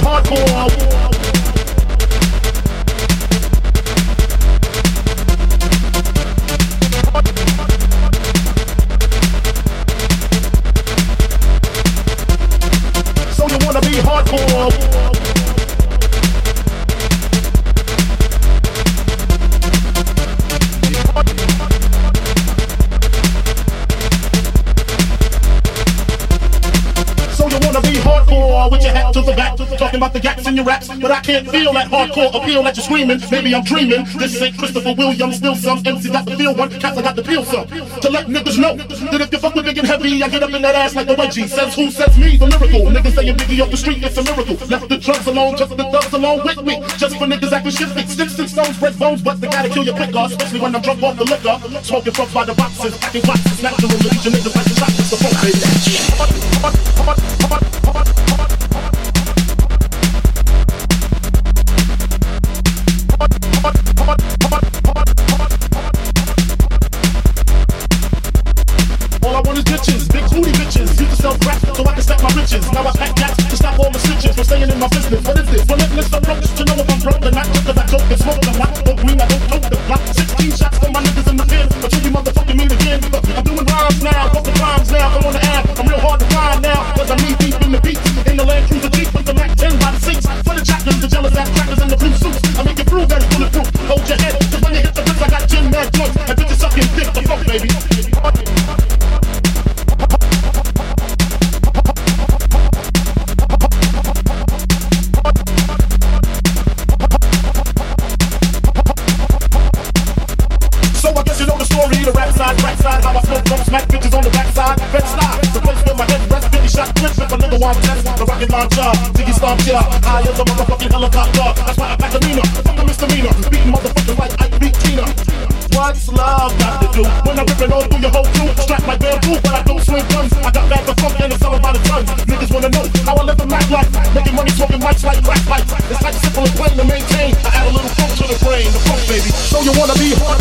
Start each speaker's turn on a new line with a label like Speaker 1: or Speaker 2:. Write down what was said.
Speaker 1: hardcore. Talking about the gaps in your raps, but I can't feel that hardcore appeal that you're screaming. Maybe I'm dreaming. This ain't Christopher Williams, still some MC got the feel one, cats I got the peel some. To let niggas know that if you fuck with big and heavy, I get up in that ass like the wedgie. Says who says me, the lyrical. Niggas saying Biggie off the street, it's a miracle. Left the drugs alone, just the thugs alone with me. Just for niggas acting shifty. Sticks and stones, break bones, but they gotta kill you quicker, especially when I'm drunk off the liquor. Smoking frogs by the boxes, packing boxes, natural religion, niggas like the shots, the funk, baby. My riches. Now I pack gas to stop all the snitches from staying in my business. What is this? Relentless approach to know if I'm broke or not. Just cause I joke and smoke, I'm not. Bed the place where my head rests, 50 shot clips, if a nigga want test, the rocket launcher, Ziggy stomp ya, high as a motherfucking helicopter, that's why I pack a Nina, fuck a misdemeanor, beating motherfuckers like I beat Tina. What's love got to do? When I'm ripping all through your whole crew, strap like bamboo, but I don't swing guns, I got bags of funk and it's all about the tons, niggas wanna know how I live a night life, making money smoking mics like rap lights, it's like simple and plain to maintain, I add a little funk to the brain, the funk baby, so you wanna be hard,